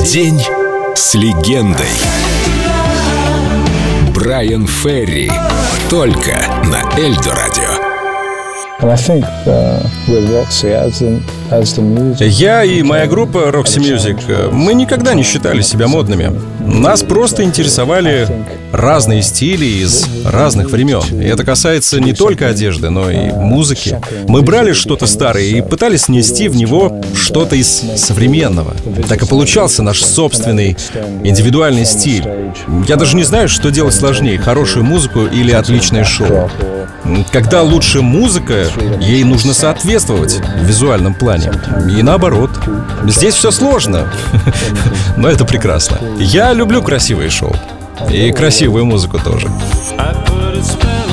День с легендой. Брайан Ферри. Только на Эльдо Радио. Я и моя группа Roxy Music, э, мы никогда не считали себя модными. Нас просто интересовали разные стили из разных времен. И это касается не только одежды, но и музыки. Мы брали что-то старое и пытались снести в него что-то из современного. Так и получался наш собственный индивидуальный стиль. Я даже не знаю, что делать сложнее, хорошую музыку или отличное шоу. Когда лучше музыка, ей нужно соответствовать в визуальном плане. И наоборот. Здесь все сложно, но это прекрасно. Я люблю красивые шоу. И красивую музыку тоже. gotta stop the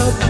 up.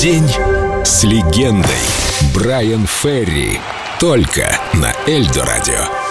День с легендой. Брайан Ферри. Только на Эльдо Радио.